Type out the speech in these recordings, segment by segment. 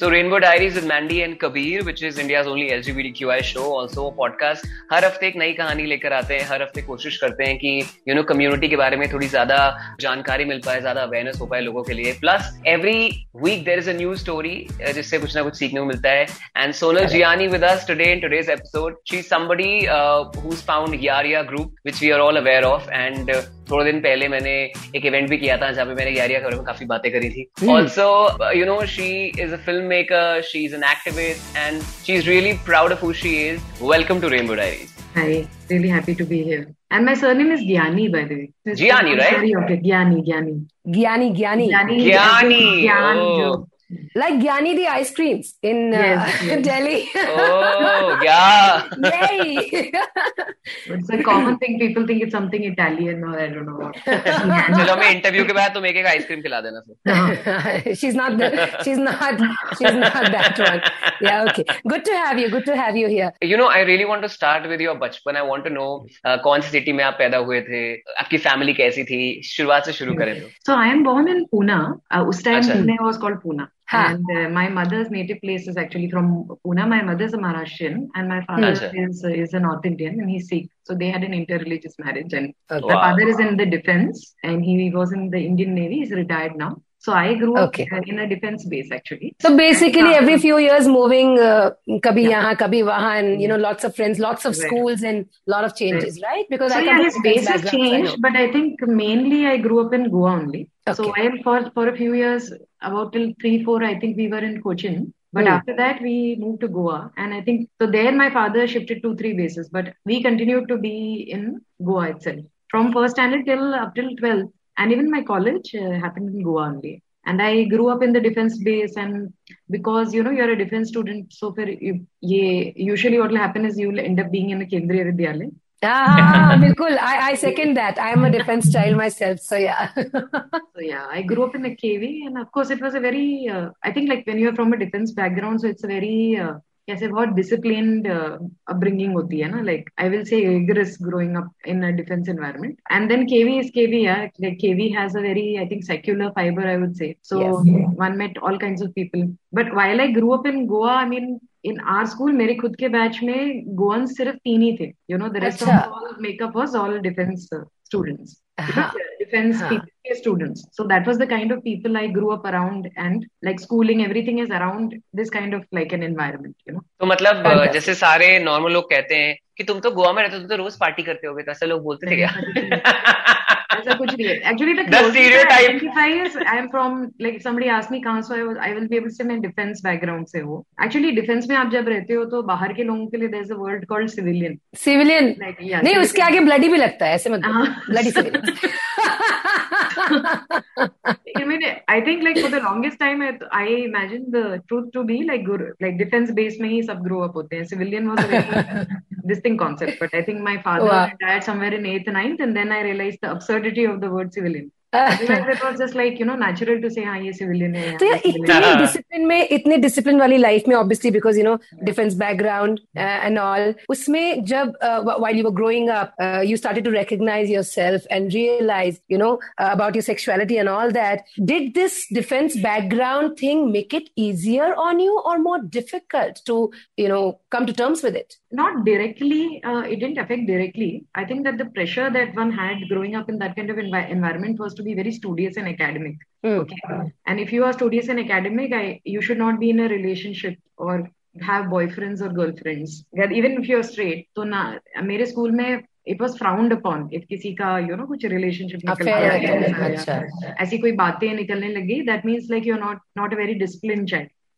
So Rainbow Diaries with Mandy and Kabir, which is India's only LGBTQI show, also a podcast. हर हफ़्ते एक नई कहानी लेकर आते हैं हर हफ़्ते कोशिश करते हैं कि यू नो कम्युनिटी के बारे में थोड़ी ज़्यादा जानकारी मिल पाए ज़्यादा अवेयरनेस हो पाए लोगों के लिए। Plus every week there is a new story जिससे कुछ ना कुछ सीखने को मिलता है। And Sonal Giani with us today in today's episode she somebody who found Yaariyan group which we are all aware of and थोड़े दिन पहले मैंने एक इवेंट भी किया था जहाँ पे मैंने यारिया के बारे में काफ़ी बातें करी थी also you know she is a film maker she is an activist and she is really proud of who she is welcome to Rainbow Diaries Hi, really happy to be here. And my surname is Gyani, by the way. Gyani, right? Very okay. Gyani, Gyani. Gyani, Gyani. Gyani. Gyani, Gyan, oh. Like Gyani the ice creams in uh, Yes, yes. Delhi. Oh, yeah. Yay! It's a common thing. People think it's something Italian or I don't know what. चलो हमें interview के बाद तुम एक एक ice cream खिला देना फिर she's not the, she's not she's not that one. Yeah, okay. Good to have you. Good to have you here. You know I really want to start with your बचपन I want to know कौन सी city में आप पैदा हुए थे आपकी family कैसी थी शुरुआत से शुरू करें तो So I am born in Pune. Uh, us time Acha. Pune was Ha. And uh, my mother's native place is actually from Pune. My mother is a Maharashtrian and my father Acha. is, is a North Indian and he's Sikh. So they had an interreligious marriage and Okay. my Wow. father is in the defense and he was in the Indian Navy. He's retired now. So I grew up Okay. uh, in a defense base actually. So basically, every few years, moving uh, kabhi Yeah. yahan, kabhi wahan, and you know, lots of friends, lots of Right. schools, and lot of changes, right? Because So I yeah, his base has so I changed, but I think mainly I grew up in Goa only. So Okay. while for for a few years, about till three four, I think we were in Cochin. But Hmm. after that, we moved to Goa, and I think so. There, my father shifted to three bases, but we continued to be in Goa itself from first standard till up till twelfth, and even my college uh, happened in Goa only. And I grew up in the defense base, and because you know you're a defense student, so for you, yeah, usually what will happen is you'll end up being in a Kendriya Vidyalaya. Ah, bilkul. I, I second that. I am a defense child myself, so yeah. So yeah, I grew up in a KV, and of course, it was a very. Uh, I think like when you're from a defense background, so it's a very. Uh, कैसे बहुत disciplined upbringing uh, होती है ना like I will say एग्रेस growing up in a defence environment and then K V is K like KV has a very, I think, secular fiber, I would say. So yes. one met all kinds of people. But while I grew up in Goa, I in our school मेरे खुद के batch में गोवन सिर्फ़ तीन ही थे you know the rest of all makeup was all defence students defense Huh. people students. So that was the kind of people I grew up around, and like schooling, everything is around this kind of like an environment, you know. तो मतलब जैसे सारे normal लोग कहते हैं कि तुम तो गोवा में रहते हो तुम तो रोज पार्टी करते होगे तो ऐसे लोग बोलते थे क्या ऐसा कुछ नहीं है। Actually the identifies I am from like somebody ask me कहाँ से I I will be able say मैं डिफेंस बैकग्राउंड से हूँ। एक्चुअली डिफेंस में आप जब रहते हो तो बाहर के लोगों के लिए there is a world called civilian civilian नहीं उसके आगे ब्लडी भी लगता है ऐसे मतलब bloody civilian I think like for the longest time I imagine the truth to be like like defence base में ही सब ग्रो अप होते हैं। Civilian was this thing concept but I think my father retired somewhere in 8th 9th and then I realise the absurd the absurdity of the word civilian. Otherwise, it was just like you know natural to say हाँ ये civilian है. तो ये यार civilian है. इतने discipline में इतने डिसिप्लिन वाली लाइफ में obviously because you no defence background and all उसमें जब while you were growing up you started to recognise yourself and realise you know about your sexuality and all that did this defence background thing make it easier on you और more difficult to you no come to terms with it Not directly, uh, it didn't affect directly. I think that the pressure that one had growing up in that kind of envi- environment was to be very studious and academic. Okay. And if you are studious and academic, I, you should not be in a relationship or have boyfriends or girlfriends. That even if you're straight, तो ना मेरे school में it was frowned upon if किसी का you know कुछ relationship निकल Affair गया है, या- अच्छा। ऐसी कोई बातें निकलने लगी that means like you're not not a very disciplined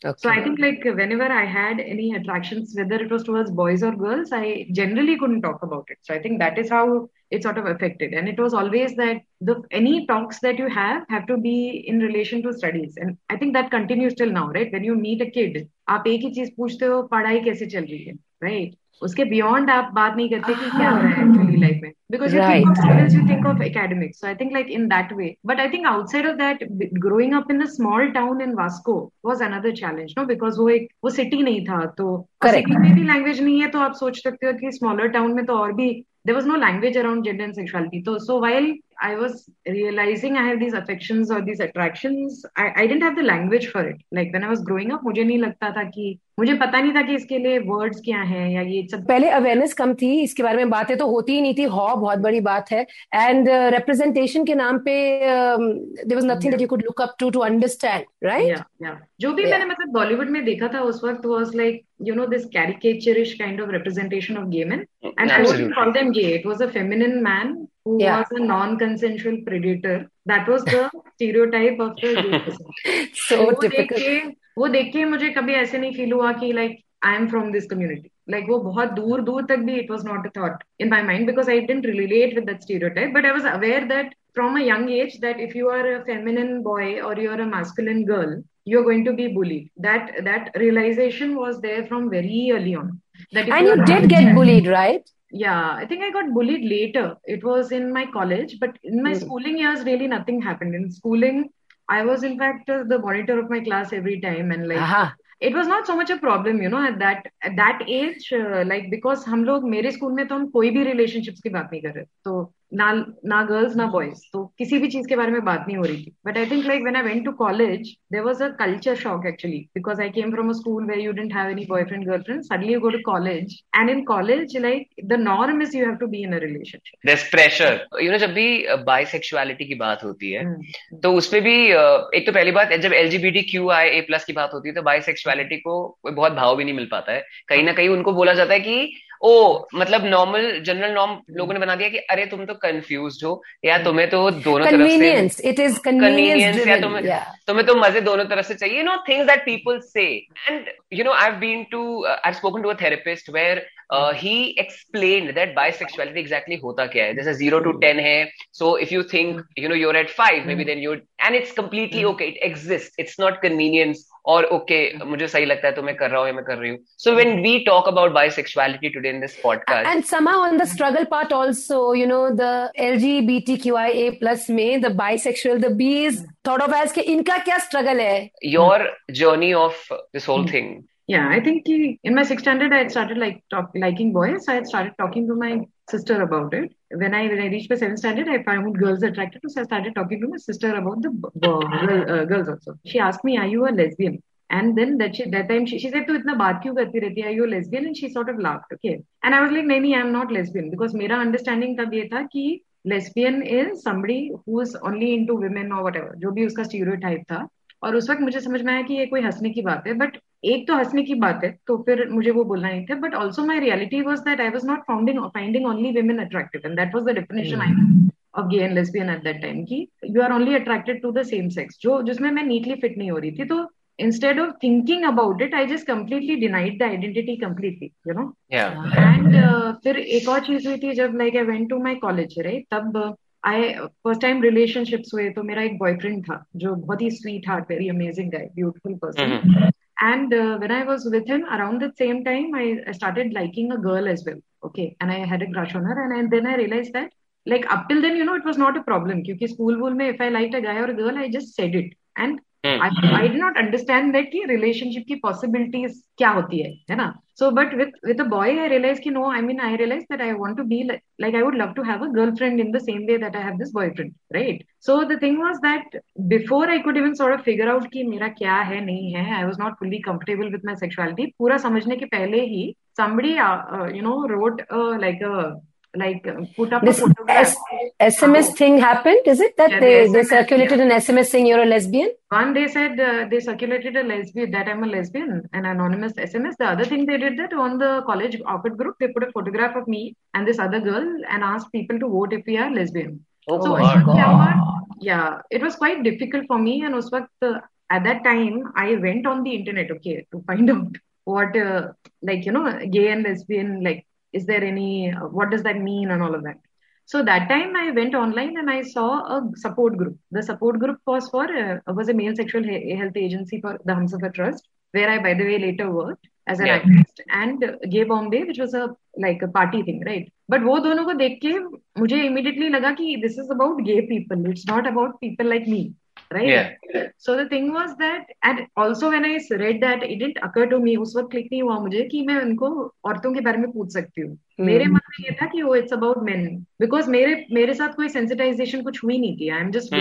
child. So I think like whenever I had any attractions, whether it was towards boys or girls, I generally couldn't talk about it. So I think that is how it sort of affected. And it was always that the any talks that you have have to be in relation to studies. And I think that continues till now, right? When you meet a kid, आप एक ही चीज पूछते हो पढ़ाई कैसे चल रही है, right? उसके बियॉन्ड आप बात नहीं करते कि क्या हो रहा है एक्चुअली लाइफ में। Because you think of students you think of academics so I think like in that way but I think outside of that growing up in a small town in Vasco was another challenge no because वो एक वो city नहीं था तो city में भी language नहीं है तो आप सोच सकते हो कि स्मॉलर टाउन में तो और भी there was no language around gender and sexuality. So, so while I was realizing I have these affections or these attractions, I, I didn't have the language for it. Like when I was growing up, मुझे नहीं लगता था कि मुझे पता नहीं था कि इसके लिए वर्ड्स क्या हैं या ये सब पहले अवेयरनेस कम थी इसके बारे में बातें तो होती ही नहीं थी हॉ बहुत बड़ी बात है एंड रिप्रेजेंटेशन uh, के नाम पे there was nothing that you could look up to to understand right जो भी yeah. मैंने मतलब बॉलीवुड में देखा था उस वक्त was like you know this caricaturish kind of representation of gay men and Absolutely. i wouldn't call them gay it was a feminine man who yeah. was a non-consensual predator that was the stereotype of the gay person so typical वो देख के मुझे कभी ऐसे नहीं feel हुआ कि like I am from this community like वो बहुत दूर दूर तक भी it was not a thought in my mind because I didn't relate with that stereotype but I was aware that from a young age that if you are a feminine boy or you're a masculine girl you're going to be bullied that that realization was there from very early on that and you did get bullied right yeah i think i got bullied later it was in my college but in my mm. schooling years really nothing happened in schooling I was in fact uh, the monitor of my class every time, and like uh-huh. it was not so much a problem, you know, at that at that age, uh, like because हम लोग मेरे school में तो हम कोई भी relationships की बात नहीं कर रहे तो ना ना गर्ल्स ना बॉयज़ तो किसी भी चीज़ के बारे में बात नहीं हो रही थी. But I think like when I went to college there was a culture shock actually because I came from a school where you didn't have any boyfriend girlfriend suddenly you go to college and in college like the norm is you have to be in a relationship pressure you know जब भी bisexuality की बात होती है hmm. तो उसमें भी एक तो पहली बात जब LGBT Q I A plus की बात होती है तो बाइसेक्सुअलिटी को बहुत भाव भी नहीं मिल पाता है. कहीं ना कहीं उनको बोला जाता है कि ओ मतलब नॉर्मल जनरल नॉर्म लोगों ने बना दिया कि अरे तुम तो कंफ्यूज हो या तुम्हें तो दोनों तरफ़ से इट इज़ कन्वीनियंस या तुम्हें yeah. तुम्हें तो मज़े दोनों तरफ़ से चाहिए। Know things that people say and you know I have been to I have spoken to a therapist where he explain that bisexuality exactly होता क्या है जैसे ज़ीरो टू टेन है so if you think you know you're at five maybe then you and it's completely okay it exist it's not convenience और okay okay, मुझे सही लगता है तो मैं कर रहा हूँ या मैं कर रही हूँ. So when we talk about bisexuality today in this podcast and somehow on the struggle part also you know the LGBTQIA plus में the bisexual the B's thought of as कि इनका क्या struggle है? Your journey of this whole thing yeah i think in my sixth standard i had started like talk, liking boys i had started talking to my sister about it when i when i reached my seventh standard i found girls attracted to so i started talking to my sister about the uh, girls also she asked me are you a lesbian and then that she that time she, she said to itna baat kyun karti rehti are you a lesbian and she sort of laughed okay and i was like nahi i'm not lesbian because mera understanding tab ye tha ki lesbian is somebody who is only into women or whatever जो भी उसका stereotype था और उस वक्त मुझे समझ में आया कि ये कोई हंसने की बात है बट एक तो हंसने की बात है तो फिर मुझे वो बोलना नहीं था but also my reality was that I was not founding finding only women attractive and that was the definition I of gay and lesbian at that time की you are only attracted to the same sex जो जिसमें मैं neatly fit नहीं हो रही थी तो instead of thinking about it, I just completely denied the identity completely, you know. Yeah. And uh, फिर एक और चीज़ हुई थी जब like I went to my college, right? तब आई फ़र्स्ट टाइम रिलेशनशिप्स हुए तो मेरा एक बॉयफ्रेंड था जो बहुत ही sweetheart very amazing guy beautiful person And uh, when I was with him around the same time, I, I, started liking a girl as well. Okay. And I had a crush on her. And, and then I realized that, like, up till then, you know, it was not a problem. Because school, mein, if I liked a guy or a girl, I just said it. And I did not understand that की relationship की possibilities क्या होती है है ना? So but with with a boy I realise की no I mean I realise that I want to be like I would love to have a girlfriend in the same way that I have this boyfriend right so the thing was that before I could even sort of figure out की मेरा क्या है नहीं है I was not fully comfortable with my sexuality पूरा समझने के पहले ही somebody uh, uh, you know wrote uh, like a like uh, put up this a photograph. S- SMS oh. thing happened, is it that yeah, they, the they circulated yeah. an SMS saying you're a lesbian? One they said uh, they circulated a lesbian that I'm a lesbian, an anonymous SMS. The other thing they did that on the college Orkut group, they put a photograph of me and this other girl and asked people to vote if we are lesbian. Oh so my God. yeah, it was quite difficult for me and was uh, at that time I went on the internet, okay, to find out what uh, like you know gay and lesbian like is there any uh, what does that mean and all of that so that time i went online and i saw a support group the support group was for uh, was a male sexual he- health agency for the Humsafar trust where i by the way later worked as an yeah. activist and uh, gay bombay which was a like a party thing right But वो दोनों को देख के मुझे immediately लगा कि this is about gay people. It's not about people like me. Right yeah. so the thing was that and also when i read that it didn't occur to me उस वक्त क्लिक नहीं हुआ मुझे कि मैं उनको औरतों के बारे में पूछ सकती हूँ hmm. मेरे मन में ये था कि वो इट्स अबाउट मेन बिकॉज़ मेरे मेरे साथ कोई सेंसिटाइजेशन कुछ हुई नहीं थी आई एम जस्ट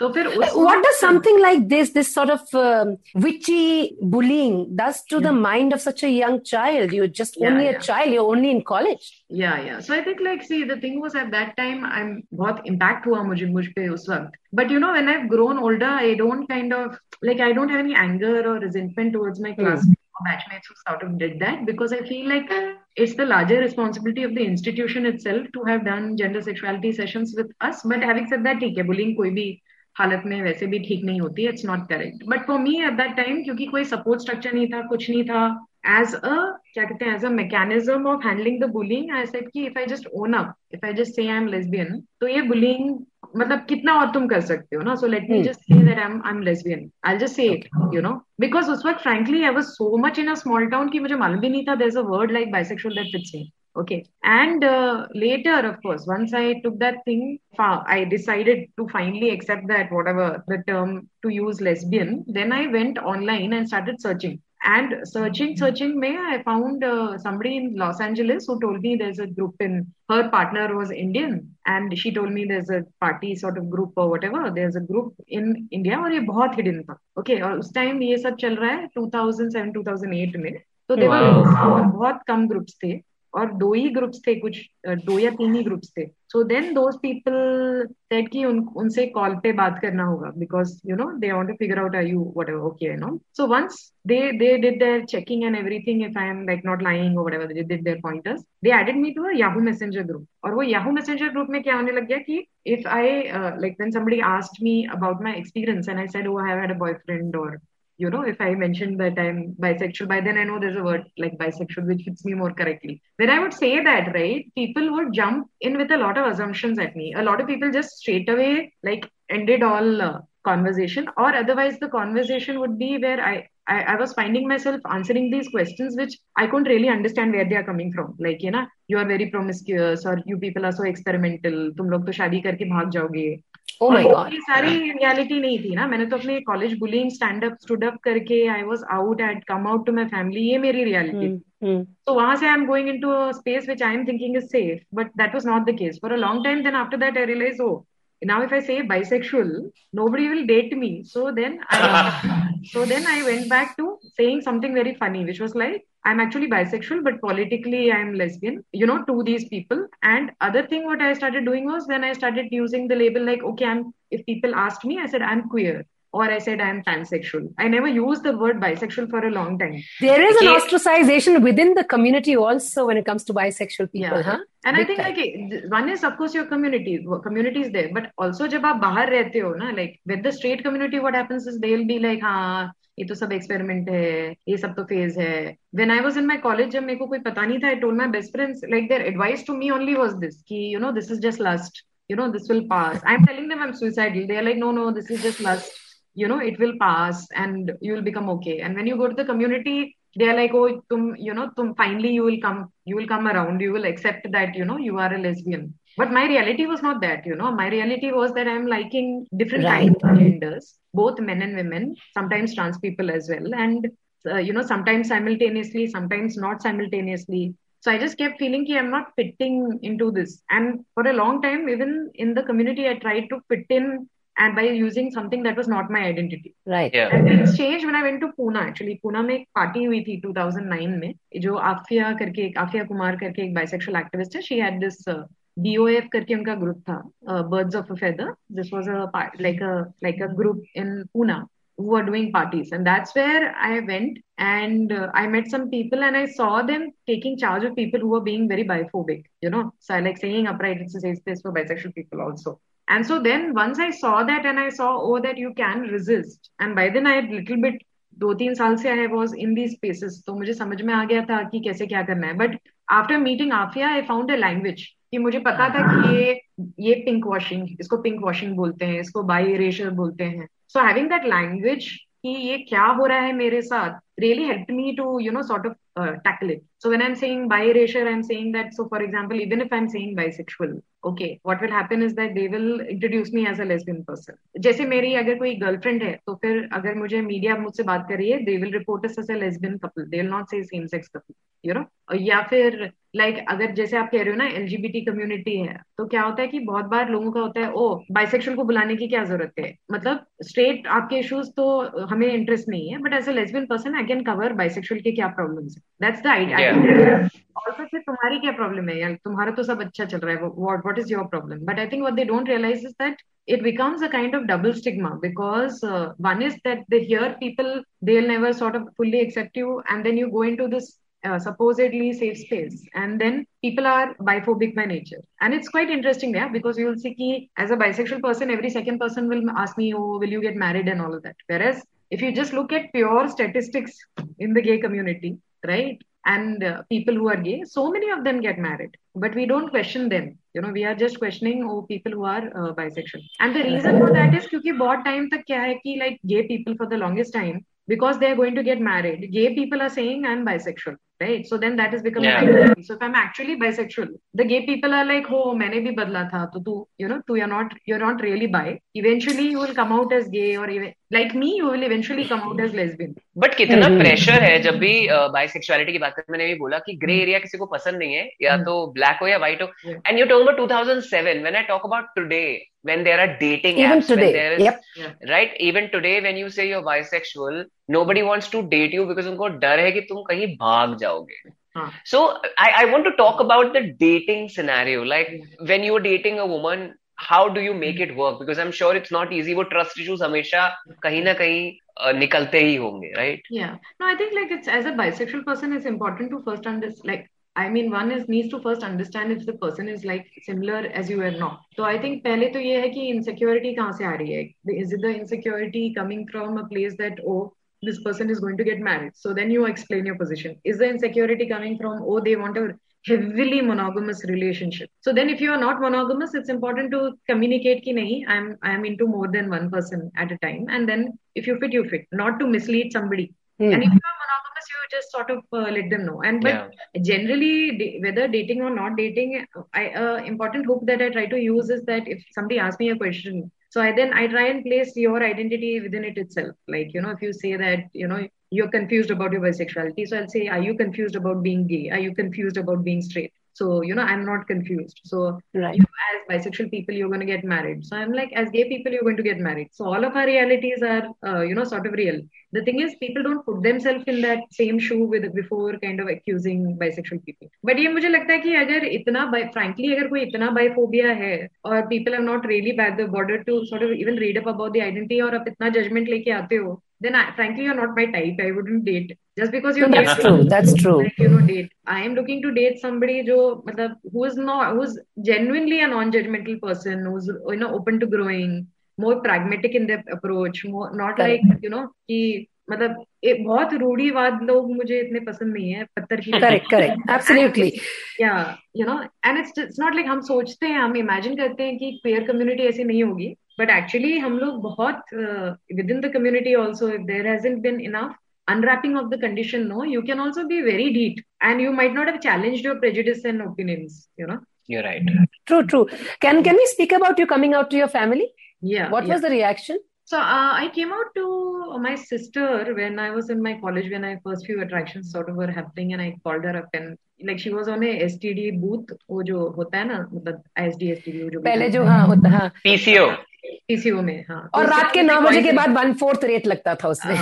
तो फिर what does something like this this sort of um, witchy bullying does to yeah. the mind of such a young child you're just yeah, only yeah. a child you're only in college yeah yeah so i think like see the thing was at that time i'm बहुत impact हुआ मुझे मुझ पे उस वक्त but you know when i've grown older i don't kind of like i don't have any anger or resentment towards my classmates mm. or batchmates who sort of did that because i feel like it's the larger responsibility of the institution itself to have done gender sexuality sessions with us but having said that ठीक है bullying कोई भी हालत में वैसे भी ठीक नहीं होती it's not correct but for me at that time क्योंकि कोई सपोर्ट स्ट्रक्चर नहीं था कुछ नहीं था एज अ क्या कहते हैं as a mechanism of handling the bullying I said कि if I just own up if I just say I am lesbian तो ये बुलिंग मतलब कितना और तुम कर सकते हो ना? So let me just say that I am I am lesbian I just say it you know because उस वक्त frankly I was so much in a small town कि मुझे मालूम भी नहीं था there is a word like bisexual that fits me okay and uh, later of course once i took that thing i decided to finally accept that whatever the term to use lesbian then i went online and started searching and searching searching may i found uh, somebody in los angeles who told me there's a group in her partner was indian and she told me there's a party sort of group or whatever there's a group in india और ये बहुत hidden था okay और उस time ये सब चल रहा है 2007 2008 में तो देवर बहुत कम ग्रुप्स थे और दो ही ग्रुप्स थे, कुछ दो या तीन ही ग्रुप्स थे। So then those people said की उनसे कॉल पे बात करना होगा because you know they want figure out are you whatever okay no so once they they did their checking and everything if I am like not lying whatever they did their pointers they added me to Yahoo messenger group और वो Yahoo messenger group में क्या होने लग गया कि if I like then somebody asked me about my experience and I said वो have had a boyfriend और you know, if I mentioned that I'm bisexual, by then I know there's a word like bisexual which fits me more correctly. When I would say that, right, people would jump in with a lot of assumptions at me. A lot of people just straight away like ended all uh, conversation, or otherwise the conversation would be where I, I, I was finding myself answering these questions which I couldn't really understand where they are coming from. Like, you know, you are very promiscuous, or you people are so experimental, tum log to shadi karke bhag jaoge. जाओगे oh my God. सारी reality नहीं थी ना। मैंने तो अपने college bullying stand up stood up करके I was out at come out to my family ये मेरी रियलिटी तो वहाँ से I am going into a space which I am thinking is safe but that was not the case for a long time then after that I realise oh now if i say bisexual nobody will date me. So then i so then i went back to saying something very funny which was like i'm actually bisexual but politically i'm lesbian you know to these people and other thing what i started doing was then i started using the label like okay i'm if people asked me i said i'm queer or I said I'm pansexual. I never used the word bisexual for a long time. There is an ostracization within the community also when it comes to bisexual people, yeah. huh? And Big I think time. like one is of course your community, community is there, but also जब आप बाहर रहते हो ना, like with the straight community, what happens is they'll be like, हाँ ये तो सब एक्सपेरिमेंट है, ये सब तो फ़ेज़ है। When I was in my college जब मेरे को कोई पता नहीं था I told my best friends like their advice to me only was this की you know this is just last you know this will pass I am telling them I am suicidal they are like no no this is just last you know it will pass and you will become okay and when you go to the community they are like oh तुम you know तुम finally you will come you will come around you will accept that you know you are a lesbian but my reality was not that you know my reality was that i'm liking different right. kinds of genders both men and women sometimes trans people as well and uh, you know sometimes simultaneously sometimes not simultaneously so i just kept feeling that i'm not fitting into this and for a long time even in the community i tried to fit in and by using something that was not my identity. Right. Yeah. And things changed when I went to Pune actually. Pune में एक party हुई थी 2009 में जो आफिया करके एक आफिया कुमार करके एक बाइसेक्सुअल एक्टिविस्ट है शी हैड दिस बीओएफ करके उनका ग्रुप था birds of a feather this was a like a like a group in Poona who are doing parties and that's where I went and I met some people and I saw them taking charge of people who are being very biphobic you know so I like saying upright exercise this for bisexual people also and so then once I saw that and I saw oh that you can resist and by then I little bit दो तीन साल से I was in these spaces तो मुझे समझ में आ गया था कि कैसे क्या करना है. But after meeting Afiya I found a language कि मुझे पता था कि ये ये पिंक वॉशिंग इसको पिंक वॉशिंग बोलते हैं, इसको बाई रेशर बोलते हैं। सो हैविंग दैट लैंग्वेज कि ये क्या हो रहा है मेरे साथ really help me to you know sort of tackle it So when I'm saying bi erasure, I'm saying that. So for example, even if I'm saying bisexual, okay, what will happen is that they will introduce me as a lesbian person. जैसे मेरी अगर कोई girlfriend है तो फिर अगर मुझे media मुझसे बात कर रही है they will report as a lesbian couple they will not say same sex couple you know या फिर लाइक like, अगर जैसे आप कह रहे हो ना एलजीबीटी कम्युनिटी है तो क्या होता है कि बहुत बार लोगों का होता है ओ बाइसेक्सुअल को बुलाने की क्या ज़रूरत है मतलब स्ट्रेट आपके इश्यूज़ तो हमें इंटरेस्ट नहीं है but as a lesbian person I can cover bisexual के क्या प्रॉब्लम है दैट्स द आइडिया ऑल्सो फिर तुम्हारी क्या प्रॉब्लम है यार तुम्हारा तो सब अच्छा चल रहा है what what is your problem but I think what they don't realize is that it becomes a kind of double stigma because uh, one is that they hear people they'll never sort of fully accept you and then you go into this uh, supposedly safe space and then people are biphobic by nature and it's quite interesting yeah because you will see ki, as a bisexual person every second person will ask me oh will you get married and all of that whereas if you just look at pure statistics in the gay community right and uh, people who are gay so many of them get married but we don't question them you know we are just questioning oh people who are uh, bisexual and the reason for that is because बहुत time तक क्या है कि like gay people for the longest time because they are going to get married gay people are saying i'm bisexual Right so then that has become yeah. so if i'm actually bisexual the gay people are like oh maine bhi badla tha to tu you know tu you're not you're not really bi eventually you will come out as gay or even like me you will eventually come out as lesbian but कितना pressure है जब भी bisexuality की बात करते मैंने भी बोला कि ग्रे एरिया किसी को पसंद नहीं है या तो ब्लैक हो या व्हाइट हो and you talk about 2007 when I talk about today when there are dating even apps today there is, yep. right even today when you say you're bisexual nobody wants to date you because उनको डर है कि तुम कहीं भाग जाओगे Huh. So I, I want to talk about the dating scenario. Like when you're dating a woman, how do you make it work? Because I'm sure it's not easy. वो trust issues हमेशा कहीं ना कहीं निकलते ही होंगे, right? Yeah. No, I think like it's as a bisexual person, it's important to first understand like I mean, one is needs to first understand if the person is like similar as you are not. So I think पहले तो ये है कि insecurity कहाँ से आ रही है? Is it the insecurity coming from a place that oh this person is going to get married. So then you explain your position. Is the insecurity coming from, oh, they want a heavily monogamous relationship? So then if you are not monogamous, it's important to communicate ki nahi, I'm I'm into more than one person at a time. And then if you fit, you fit. Not to mislead somebody. Mm. And if you are monogamous, you just sort of uh, let them know and but yeah. generally whether dating or not dating i uh, important hook that i try to use is that if somebody asks me a question so i then i try and place your identity within it itself like you know if you say that you know you're confused about your bisexuality so i'll say are you confused about being gay are you confused about being straight so, you know, I'm not confused. So, right. you, as bisexual people, you're going to get married. So, I'm like, as gay people, you're going to get married. So, all of our realities are, uh, you know, sort of real. The thing is, people don't put themselves in that same shoe with before kind of accusing bisexual people. But ये मुझे लगता है कि अगर इतना frankly अगर कोई इतना biphobia है और people have not really bad the border to sort of even read up about the identity और आप इतना judgment लेके आते हो then I, frankly you're not my type. I wouldn't date just because you're. That's true. That's true. Like, you know, date. I am looking to date somebody jo, matlab, who is not who's genuinely a non-judgmental person who's you know open to growing, more pragmatic in their approach, more not like you know कि मतलब एक बहुत रूढ़ीवाद लोग मुझे इतने पसंद नहीं है पत्थर की करेक्ट करेक्ट एब्सोल्युटली या you know and it's it's not like हम सोचते हैं हम इमेजिन करते हैं कि क्वेयर कम्युनिटी ऐसी नहीं होगी बट एक्चुअली हम लोग बहुत within the community also if there hasn't been enough unwrapping of the condition no you can also be very deep and you might not have challenged your prejudice and opinions you know you're right true true can can we speak about you coming out to your family yeah what yeah. was the reaction so uh, i came out to my sister when i was in my college when i first few attractions sort of were happening and i called her up and like she was on a STD booth वो जो होता है ना मतलब SD STD जो पहले जो हाँ होता हाँ PCO PCO में हाँ। और रात के नौ बजे के बाद वन फोर्थ रेट लगता था उसमें।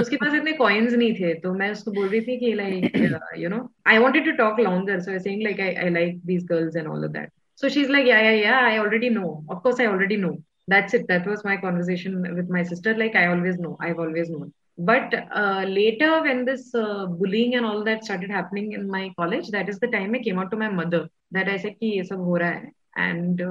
उसके पास इतने कॉइन्स नहीं थे तो मैं उसको बोल रही थी कि like you know I wanted to talk longer so I saying like I like these girls and all of that so she is like yeah yeah yeah I already know of course I already know that's it that was my conversation with my sister like I always know I always know but later when this bullying and all that started happening in my college that is the time I came out to my mother that I say ये सब हो रहा है and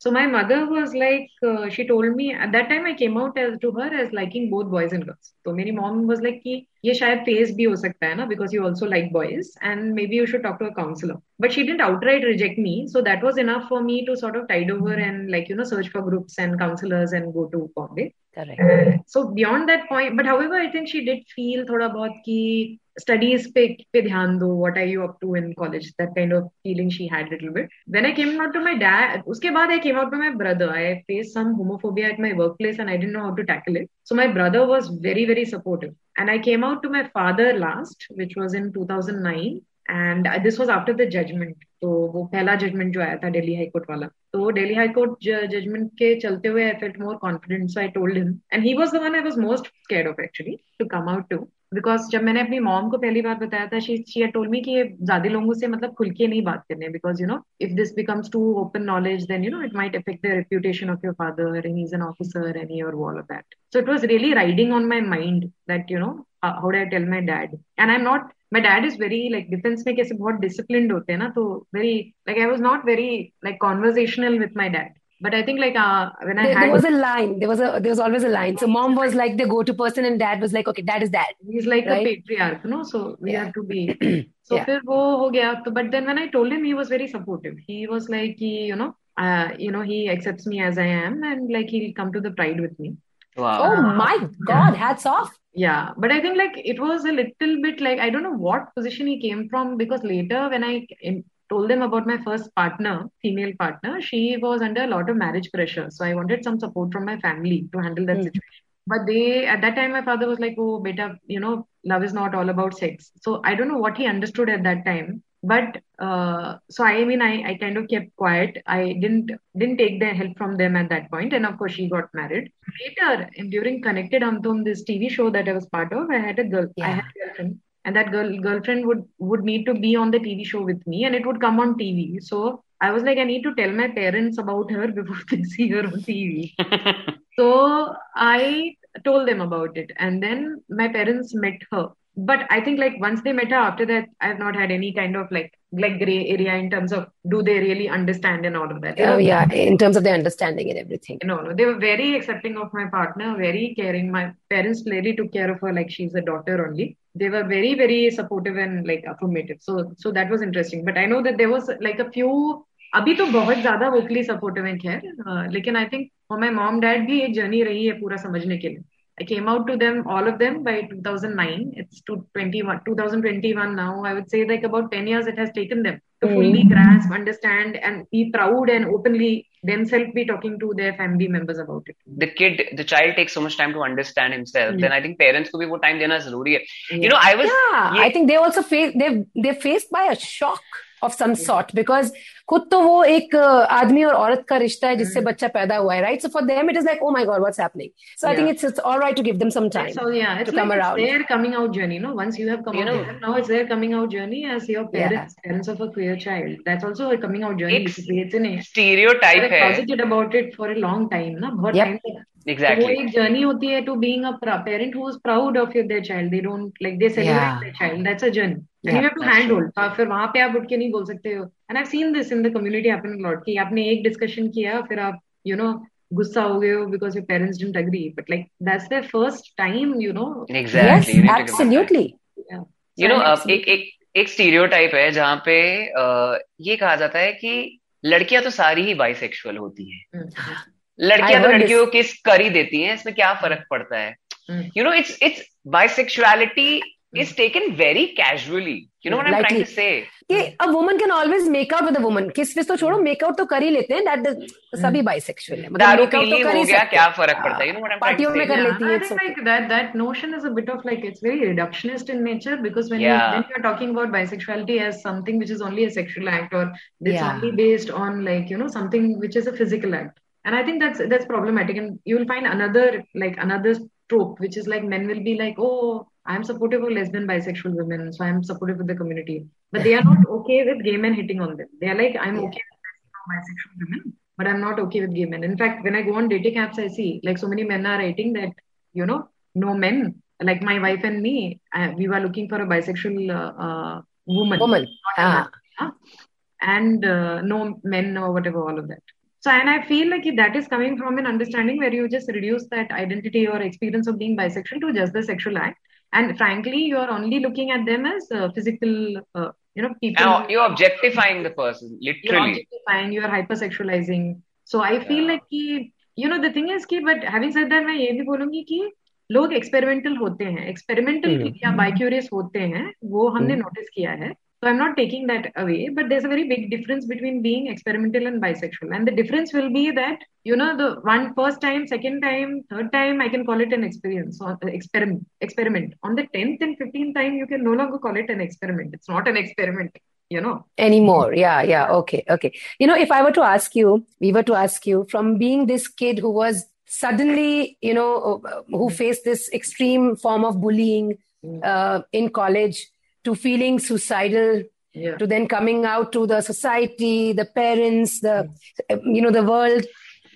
So my mother was like, uh, she told me at that time I came out as to her as liking both boys and girls. So my mom was like कि ये शायद phase भी हो सकता है ना because you also like boys and maybe you should talk to a counselor. but she didn't outright reject me. So that was enough for me to sort of tide over and like, you know, search for groups and counselors and go to Bombay. Correct. Uh, so beyond that point, but however, I think she did feel thoda bahut ki studies pe, pe dhyan do, what are you up to in college? That kind of feeling she had a little bit. When I came out to my dad, uske baad I came out to my brother. I faced some homophobia at my workplace and I didn't know how to tackle it. So my brother was very, very supportive. And I came out to my father last, which was in 2009. And this was after the judgement तो वो पहला judgement जो आया था Delhi high court वाला तो Delhi high court judgement के चलते हुए I felt more confident so I told him and he was the one I was most scared of actually to come out to because जब मैंने अपनी मॉम को पहली बार बताया था शी शी टोल्ड मी कि ये ज्यादा लोगों से मतलब खुल के नहीं बात करने because you know if this becomes too open knowledge then you know it might affect the reputation of your father and is an officer and your wall of that so it was really riding on my mind that you know how do I tell my dad and I am not my dad is very like defense में कैसे बहुत disciplined होते हैं ना तो very like I was not very like conversational with my dad but I think like uh, when I there, had there was a line there was a there was always a line so mom was like the go-to person and dad was like okay dad is dad he's like right? a patriarch no so we Yeah. have to be so Yeah. फिर वो हो गया तो but then when I told him he was very supportive he was like he you know uh, you know he accepts me as I am and like he'll come to the pride with me Wow. oh my god hats off Yeah, but I think like it was a little bit like I don't know what position he came from because later when I told them about my first partner, female partner, she was under a lot of marriage pressure. So I wanted some support from my family to handle that Hmm. situation. But they at that time my father was like, "Oh, beta, you know, love is not all about sex." So I don't know what he understood at that time. But uh, so I mean, I, I kind of kept quiet. I didn't didn't take the help from them at that point, and of course she got married later. During Connected Hum Tum, this TV show that I was part of, I had a girl. I Yeah. had a girlfriend, and that girl girlfriend would would need to be on the TV show with me, and it would come on TV. So I was like, I need to tell my parents about her before they see her on TV. So I told them about it, and then my parents met her But I think like once they met her, after that, I've not had any kind of like like gray area in terms of do they really understand and all of that. You oh know, yeah in terms of their understanding and everything no, no, they were very accepting of my partner, very caring. My parents clearly took care of her like she's a daughter only. They were very, very supportive and like affirmative. So, so that was interesting. But I know that there was like a few. अभी तो बहुत ज्यादा vocally supportive है खैर अ, लेकिन I think for my mom dad भी एक journey रही है पूरा समझने के लिए I came out to them, all of them, by 2009. It's to 21, 2021 now. I would say like about 10 years it has taken them to Mm. fully grasp, understand, and be proud and openly themselves be talking to their family members about it. the kid the child takes so much time to understand himself Hmm. then i think parents को भी वो time देना जरूरी है you know i was yeah ये- i think they also face they they're faced by a shock Of some sort because खुद तो वो एक uh, आदमी और औरत का रिश्ता है जिससे बच्चा पैदा हुआ है right so for them it is like oh my god what's happening so I think it's it's alright to give them some time so yeah it's come around their coming out journey no once you have come out now it's their coming out journey as your parents parents of a queer child that's also a coming out journey it's it's an stereotype है. Positive about it for a long time ना बहुत time Exactly. एक journey होती है to being parent proud हो. आपने एक discussion किया फिर आप यू नो गुस्सा हो गए हो because your parents didn't agree but like that's their first time you know exactly absolutely you know एक एक एक स्टीरियोटाइप है जहाँ पे uh, ये कहा जाता है कि लड़कियाँ तो सारी ही बाइसेक्सुअल होती हैं। लड़कियाँ तो लड़कियों किस करी देती हैं इसमें क्या फ़र्क पड़ता है? You know it's it's bisexuality is taken very casually you know what I trying say कि a woman can always make up with a woman kiss kiss तो छोड़ो hmm. मेक आउट तो कर ही लेते हैं दैट hmm. सभी bisexual है। मतलब दारू पी तो ली हो गया क्या फ़र्क पड़ता है? You know what I trying to say पार्टियों में कर लेती है like that that notion is a bit of like it's very reductionist in nature because when you when you are talking about bisexuality as something which is only a sexual act और this only based on like you know something which is a physical act and I think that's that's problematic and you will find another like another trope which is like men will be like oh I'm supportive of lesbian bisexual women so I'm supportive of the community but they are not okay with gay men hitting on them they are like I'm Yeah. okay with lesbian bisexual women but I'm not okay with gay men in fact when I go on dating apps I see like so many men are writing that you know, no men. Like my wife and me, uh, we were looking for a bisexual uh, uh, woman, woman ah. and uh, no men or whatever, all of that. So, and I feel like that is coming from an understanding where you just reduce that identity or experience of being bisexual to just the sexual act. and frankly you are only looking at them as uh, physical uh, you know people now, you're objectifying the person literally you're objectifying you're hypersexualizing so i feel yeah. like ki, you know the thing is ki but having said that मैं ये भी बोलूंगी कि लोग experimental होते हैं experimental hmm. या बाइक्यूरियस होते हैं वो हमने नोटिस hmm. किया है so I'm not taking that away, but there's a very big difference between being experimental and bisexual. And the difference will be that, you know, the one first time, second time, third time, I can call it an experience or uh, experiment, experiment. On the 10th and 15th time, you can no longer call it an experiment. It's not an experiment. You know, anymore. Yeah, yeah. Okay, okay. You know, if I were to ask you, we were to ask you from being this kid who was suddenly, you know, uh, who faced this extreme form of bullying mm. uh, in college, to feeling suicidal yeah. to then coming out to the society the parents the you know the world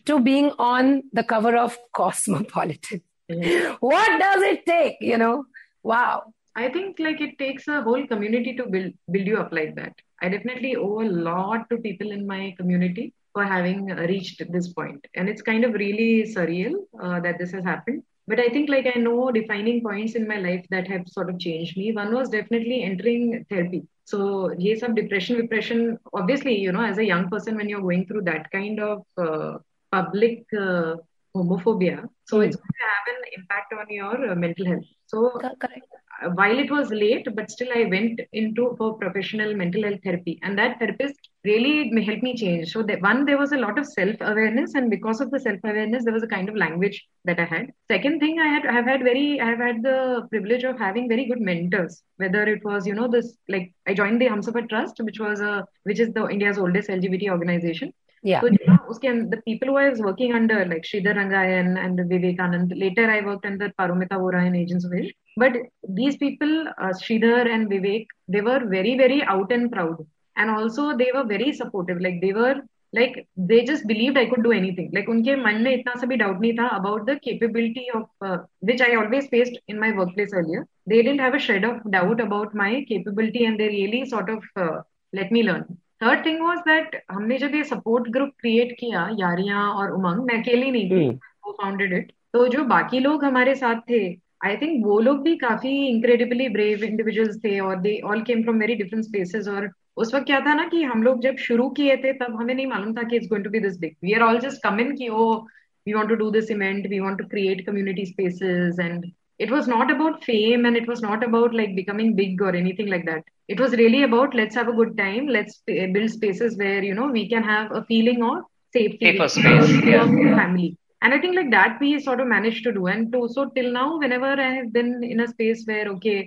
to being on the cover of cosmopolitan. Yeah. what does it take you know? Wow. I think like it takes a whole community to build build you up like that. I definitely owe a lot to people in my community for having reached this point. And it's kind of really surreal uh, that this has happened but i think like i know defining points in my life that have sort of changed me. One was definitely entering therapy. So yes of depression depression obviously you know as a young person when you're going through that kind of uh, public uh, homophobia so mm. it's going to have an impact on your uh, mental health. So Correct while it was late, but still I went into for professional mental health therapy, and that therapist really helped me change. So that one, there was a lot of self awareness, and because of the self awareness, there was a kind of language that I had. Second thing, I had I have had very I have had the privilege of having very good mentors. Whether it was you know this like I joined the Humsafar Trust, which was a which is the India's oldest LGBT organization. Yeah. So you know, the people who I was working under, like Sridhar Rangayan and Vivek Anand. Later, I worked under Paromita Vohra and Agents of Ishq. But these people, uh, Sridhar and Vivek, they were very, very out and proud. And also they were very supportive like they were like they just believe I could do anything like उनके मन में इतना सा भी doubt नहीं था about the capability of which I always faced in my workplace earlier they didn't have a shade of doubt about my capability and they really sort of let me learn third thing was that हमने जब ये support group create किया यारियाँ और उमंग मैं अकेली नहीं थी वो फाउंडेड इट तो जो बाकी लोग हमारे साथ थे आई थिंक वो लोग भी काफ़ी इंक्रेडिबली ब्रेव इंडिविजुअल्स थे और they all came from very different spaces और उस वक्त क्या था ना कि हम लोग जब शुरू किए थे तब हमें नहीं मालूम था कि it's going to be this big we are all just कम इन की ओ we want to do this event we want to create community spaces and it was not about fame and it was not about like becoming big or anything like that it was really about let's have a good time let's build spaces where you know we can have a feeling of safety safer space yeah. family and i think like that we sort of managed to do and to so till now whenever i have been in a space where okay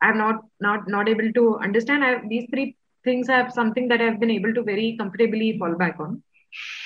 i'm not not not able to understand I have, these three things have something that i've been able to very comfortably fall back on.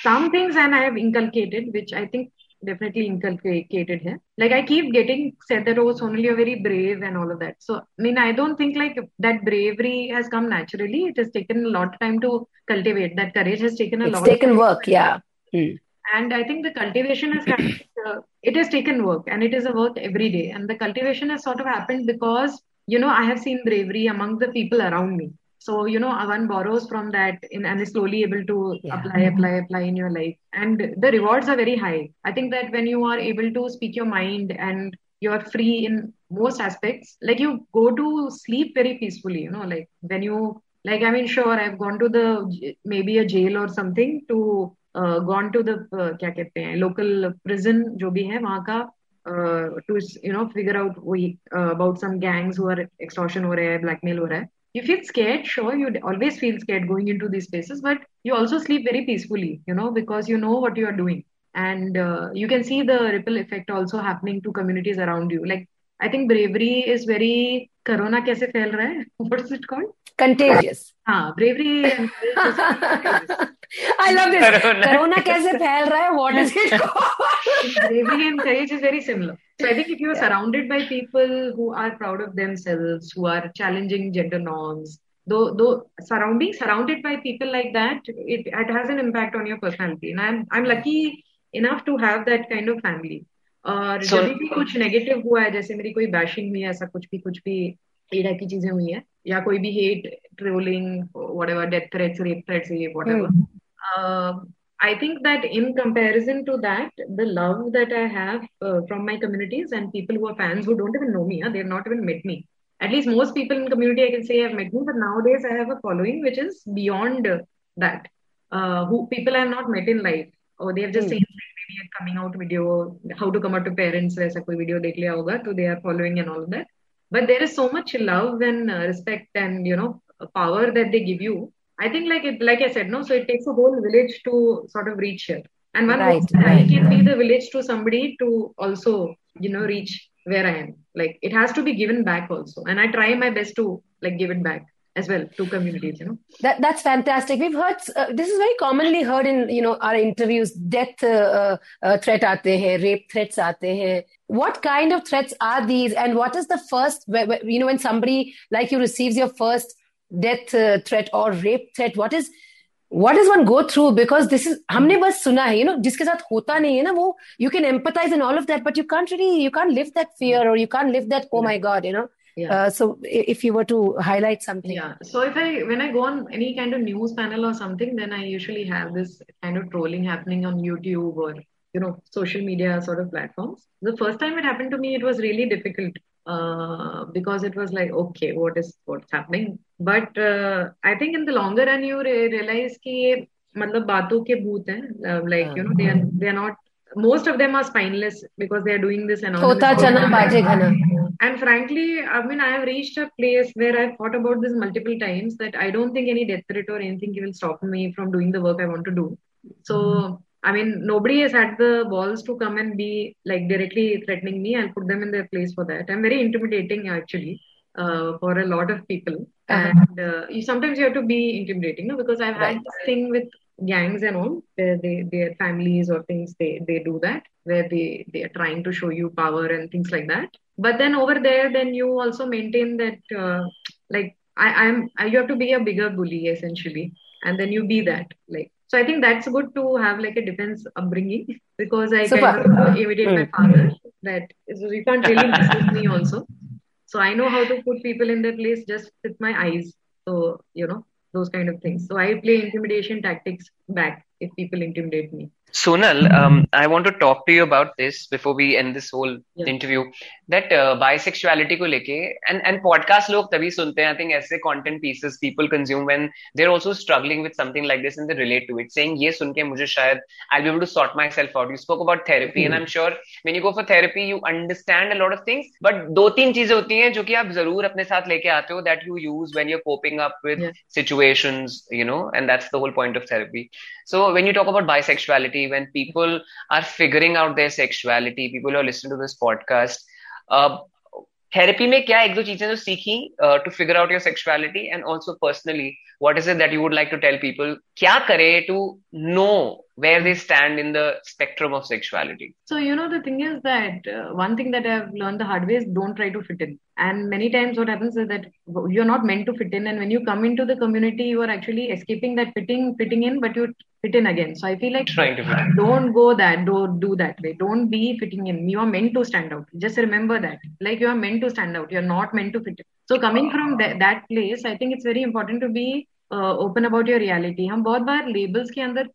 Some things and i have inculcated which i think definitely inculcated here. Like i keep getting said that oh sonali you're very brave and all of that. So i mean i don't think like that bravery has come naturally. It has taken a lot of time to cultivate. That courage has taken a it's lot taken work yeah. hmm. And i think the cultivation has happened, uh, it has taken work and it is a work every day. And the cultivation has sort of happened because you know i have seen bravery among the people around me so you know one borrows from that in, and is slowly able to yeah. apply apply apply in your life and the rewards are very high i think that when you are able to speak your mind and you're free in most aspects like you go to sleep very peacefully you know like when you like i mean sure i've gone to the maybe a jail or something to gone to the क्या कहते हैं local prison जो भी है वहां का to you know figure out वही about some gangs who are extortion हो रहे हैं ब्लैकमेल हो रहा है you feel scared sure you always feel scared going into these spaces but you also sleep very peacefully you know because you know what you are doing and uh, you can see the ripple effect also happening to communities around you like i think bravery is very corona kaise fail raha hai what's it called contagious ah bravery and I love this. Corona, corona kaise phail raha hai? What is it called? bravery and courage is very similar. so I think if you are yeah. surrounded by people who are proud of themselves who are challenging gender norms though though surrounding surrounded by people like that it, it has an impact on your personality and I'm I'm lucky enough to have that kind of family और so, जब भी कुछ negative हुआ है जैसे मेरी कोई bashing हुई है ऐसा कुछ भी कुछ भी ये टाइप की चीजें हुई है या कोई भी hate trolling whatever death threats rape threats ये whatever I think that in comparison to that, the love that I have uh, from my communities and people who are fans who don't even know me, uh, they've not even met me. At least most people in community I can say have met me, but nowadays I have a following which is beyond that. Uh, who people I have not met in life, or they have just mm. seen maybe a coming out video, how to come out to parents, वैसा कोई video देख लिया होगा, so they are following and all of that. But there is so much love and uh, respect and you know power that they give you I think like it, like I said, no. So it takes a whole village to sort of reach here, and one right, right. can be the village to somebody to also, you know, reach where I am. Like it has to be given back also, and I try my best to like give it back as well to communities. You know, that that's fantastic. We've heard uh, this is very commonly heard in you know our interviews. Death uh, uh, uh threat aate hain, rape threats aate hain. What kind of threats are these, and what is the first? You know, when somebody like you receives your first death uh, threat or rape threat what is what does one go through because this is हमने बस सुना है you know जिसके साथ होता नहीं है ना वो you can empathize and all of that but you can't really you can't live that fear or you can't live that oh my god you know yeah. Uh, so if you were to highlight something yeah so if i when i go on any kind of news panel or something then i usually have this kind of trolling happening on youtube or you know social media sort of platforms the first time it happened to me it was really difficult Uh, because it was like okay what is what's happening? But uh, i think in the longer run you re- realize ki ye matlab baaton ke bhoot uh, like you know they are they are not most of them are spineless because they are doing this and and frankly i mean i have reached a place where i've thought about this multiple times that i don't think any death threat or anything will stop me from doing the work i want to do. So I mean, nobody has had the balls to come and be like directly threatening me. I'll put them in their place for that. I'm very intimidating actually uh, for a lot of people, uh-huh. and uh, you, sometimes you have to be intimidating, no? because I've right. had this thing with gangs and all, where they their families or things they they do that, where they they are trying to show you power and things like that. But then over there, then you also maintain that uh, like I, I'm I, you have to be a bigger bully essentially, and then you be that like so I think that's good to have like a defense upbringing because I Super. kind of imitate my hmm. father. That so you can't really mess with me also. So I know how to put people in their place just with my eyes. So you know those kind of things. So I play intimidation tactics back if people intimidate me. Sonal, um, I want to talk to you about this before we end this whole yeah. interview. That uh, bisexuality को लेके and and podcast लोग तभी सुनते हैं. I think ऐसे content pieces people consume when they're also struggling with something like this and they relate to it, saying ये सुन के मुझे शायद I'll be able to sort myself out. You spoke about therapy mm-hmm. and I'm sure when you go for therapy you understand a lot of things. But दो तीन चीज़ें होती हैं जो कि आप ज़रूर अपने साथ लेके आते हो that you use when you're coping up with yeah. situations, you know, and that's the whole point of therapy. So when you talk about bisexuality when people are figuring out their sexuality people are listening to this podcast uh, therapy mein kya ek do cheeze jo seekhi to figure out your sexuality and also personally what is it that you would like to tell people kya kare to know where they stand in the spectrum of sexuality. So, you know, the thing is that uh, one thing that I've learned the hard way is don't try to fit in. And many times, what happens is that you're not meant to fit in. And when you come into the community, you are actually escaping that fitting, fitting in, but you fit in again so i feel like trying to fit in. don't go that don't do that way don't be fitting in you are meant to stand out just remember that like you are meant to stand out you're not meant to fit in so coming from that, that place i think it's very important to be open about your reality हम बहुत बार labels के अंदर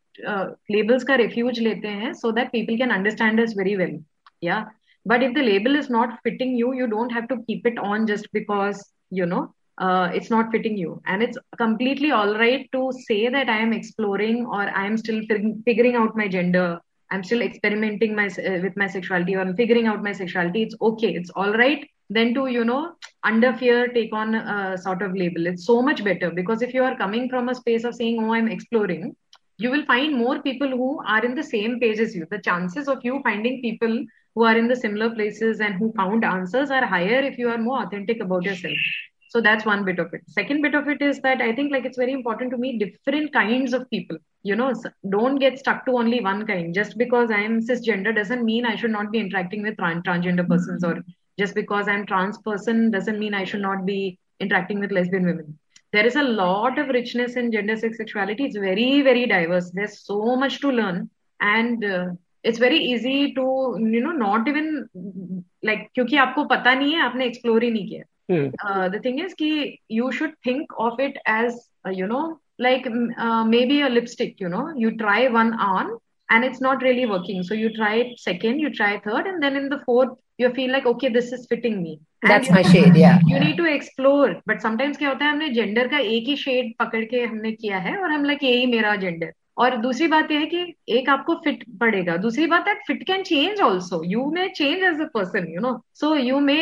labels uh, का refuse लेते हैं so that people can understand us very well या but if the label is not fitting you you don't have to keep it on just because you know uh, it's not fitting you. And it's completely all right to say that i am exploring or i am still fig- figuring out my gender. I'm still experimenting my uh, with my sexuality or i'm figuring out my sexuality. It's okay. It's all right then to you know under fear take on a sort of label. It's so much better because if you are coming from a space of saying oh i'm exploring you will find more people who are in the same page as you. The chances of you finding people who are in the similar places and who found answers are higher if you are more authentic about yourself so that's one bit of it second bit of it is that i think like it's very important to meet different kinds of people you know don't get stuck to only one kind just because i am cisgender doesn't mean i should not be interacting with transgender persons or just because i'm trans person doesn't mean i should not be interacting with lesbian women there is a lot of richness in gender sex sexuality it's very very diverse there's so much to learn and uh, it's very easy to you know not even like क्योंकि आपको पता नहीं है आपने explore ही नहीं किया the thing is की you should think of it as you know like maybe a lipstick you know you try one on and it's not really working so you try second you try third and then in the fourth you feel like okay this is fitting me that's my shade या you need to explore but sometimes क्या होता है हमने gender का एक ही shade पकड़ के हमने किया है और हम लाइक यही मेरा जेंडर और दूसरी बात यह है कि एक आपको फिट पड़ेगा दूसरी बात है fit can change also you may change as a person you know so you may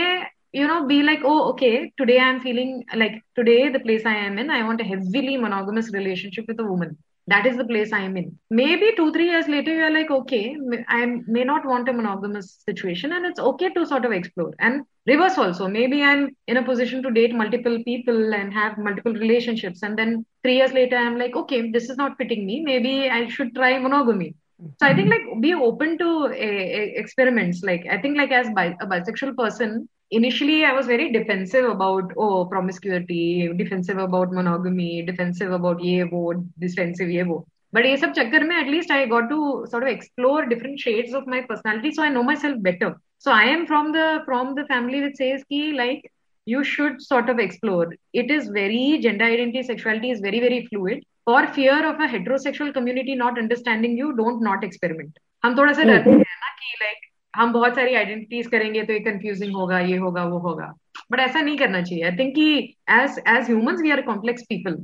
you know be like oh okay today i'm feeling like today the place i am in i want a heavily monogamous relationship with a woman. That is the place i'm in. Maybe two three years later you're like okay i may not want a monogamous situation and it's okay to sort of explore. And reverse also maybe i'm in a position to date multiple people and have multiple relationships and then three years later i'm like okay this is not fitting me. Maybe i should try monogamy. So i think like be open to uh, experiments. Like i think like as bi- a bisexual person initially I was very defensive about oh promiscuity, defensive about monogamy, defensive about ye wo, defensive ye wo. But ये सब चक्कर में at least I got to sort of explore different shades of my personality, so I know myself better. So I am from the from the family that says ki like you should sort of explore. It is very gender identity, sexuality is very very fluid. For fear of a heterosexual community not understanding you, don't not experiment. हम थोड़ा सा डरते हैं ना कि like हम बहुत सारी आइडेंटिटीज करेंगे तो ये कंफ्यूजिंग होगा, ये होगा, वो होगा। बट ऐसा नहीं करना चाहिए। आई थिंक कि as as humans we are complex people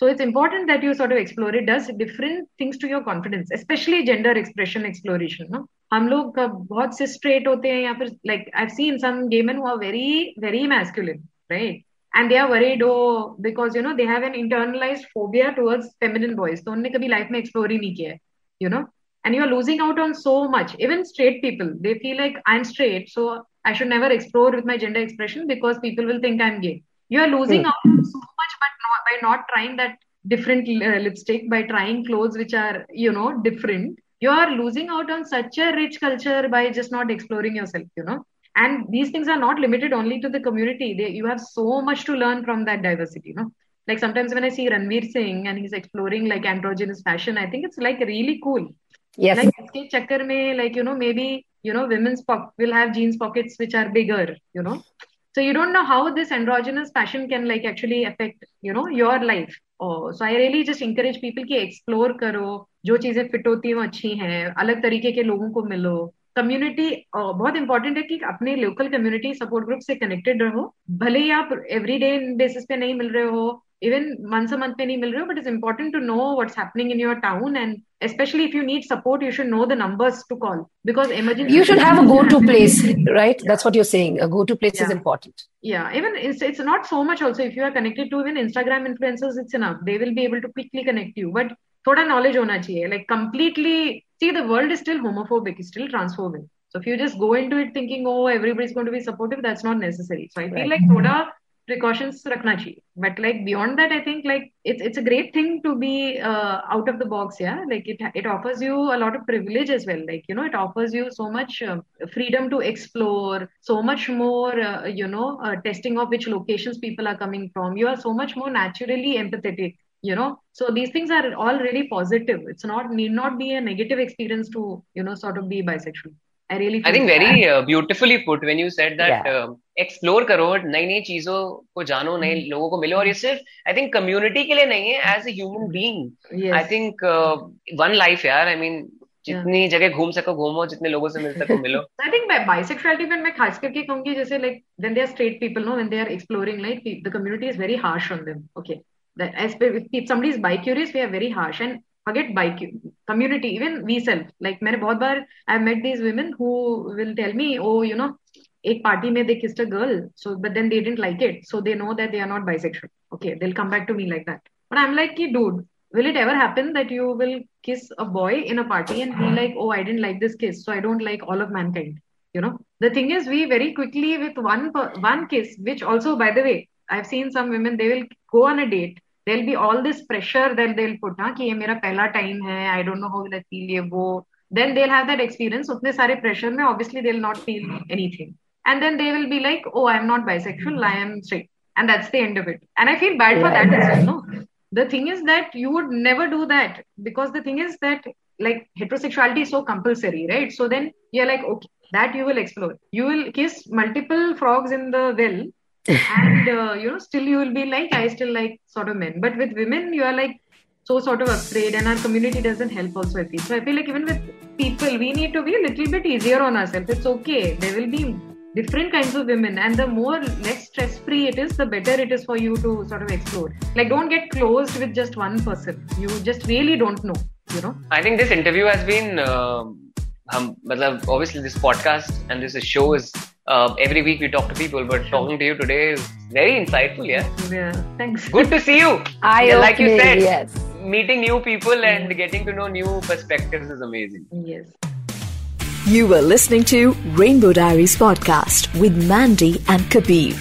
so it's important that you sort of explore it. Does different things to your confidence, especially gender expression, exploration, no? हम लोग बहुत से स्ट्रेट होते हैं या फिर like I seen some gay men who are very very masculine right and they are worried oh because you know they have an internalised phobia towards feminine boys तो उन्होंने कभी लाइफ में एक्सप्लोर ही नहीं किया है you know and you're losing out on so much. Even straight people they feel like i'm straight so i should never explore with my gender expression because people will think i'm gay. You're losing mm. out so much but not, by not trying that different uh, lipstick by trying clothes which are you know different you are losing out on such a rich culture by just not exploring yourself you know. And these things are not limited only to the community. They, you have so much to learn from that diversity you know. Like sometimes when i see ranveer singh and he's exploring like androgynous fashion i think it's like really cool Yes. Like इसके चक्कर में like you know maybe you know women's po- will have jeans pockets which are bigger you know so you don't know how this androgynous fashion can like actually affect you know your life oh so I really just encourage people कि explore करो जो चीज़ें fit होती हैं वो अच्छी हैं अलग तरीके के लोगों को मिलो कम्युनिटी बहुत इंपॉर्टेंट है कि अपने लोकल कम्युनिटी सपोर्ट ग्रुप से कनेक्टेड रहो भले ही आप एवरी डे बेसिस पे नहीं मिल रहे हो even once a month mein nahi mil but it's important to know what's happening in your town and especially if you need support you should know the numbers to call because emergency you should have a go to place right? Yeah. that's what you're saying. A go to place yeah. is important. Yeah. Even it's, it's not so much also if you are connected to even instagram influencers it's enough. They will be able to quickly connect you. But thoda knowledge hona chahiye. Like completely see the world is still homophobic. It's still transphobic. So if you just go into it thinking oh everybody's going to be supportive that's not necessary. So i feel like thoda precautions rakhna chahiye. But like beyond that, I think like it's it's a great thing to be uh, out of the box. Yeah, like it it offers you a lot of privilege as well. Like you know, it offers you so much uh, freedom to explore, so much more uh, you know uh, testing of which locations people are coming from. You are so much more naturally empathetic. You know, so these things are all really positive. It's not need not be a negative experience to you know sort of be bisexual. I really. I think very uh, beautifully put when you said that yeah. uh, explore करो नई नई चीजों को जानो नए hmm. लोगों को मिलो और ये सिर्फ आई थिंक कम्युनिटी के लिए नहीं है as a human being I think one life यार आई मीन जितनी yeah. जगह घूम सको घूमो जितने लोगों से मिल सको मिलो आई थिंक बाइसेक्सुअलिटी में मैं खास करके कहूंगी जैसे like when they are straight people no when they are exploring like the community is very harsh on them okay that as if somebody is bi curious we are very harsh and forget by community even we self like मैंने बहुत बार I've met these women who will tell me oh you know एक party में they kissed a girl so but then they didn't like it so they know that they are not bisexual okay they'll come back to me like that but I'm like dude will it ever happen that you will kiss a boy in a party and be like oh I didn't like this kiss so I don't like all of mankind you know the thing is we very quickly with one one kiss which also by the way I've seen some women they will go on a date there'll be all this pressure that they'll put na ki ye mera pehla time hai i don't know how will i feel ye wo then they'll have that experience. utne sare pressure mein obviously they'll not feel anything. And then they will be like oh i'm not bisexual i am straight. And that's the end of it. And i feel bad for that as well no? The thing is that you would never do that because the thing is that like heterosexuality is so compulsory right? So then you're like okay that you will explore. You will kiss multiple frogs in the well and uh, you know still you will be like i still like sort of men. But with women you are like so sort of afraid and our community doesn't help also i feel. So i feel like even with people we need to be a little bit easier on ourselves. It's okay. There will be different kinds of women. And the more less stress free it is the better it is for you to sort of explore. Like don't get closed with just one person. You just really don't know you know? I think this interview has been uh, um, obviously this podcast and this show is uh, every week we talk to people but talking to you today is very insightful yeah? Yeah thanks. Good to see you. I yeah, like you said yes. meeting new people and getting to know new perspectives is amazing. Yes. You were listening to Rainbow Diaries podcast with Mandy and Kabir.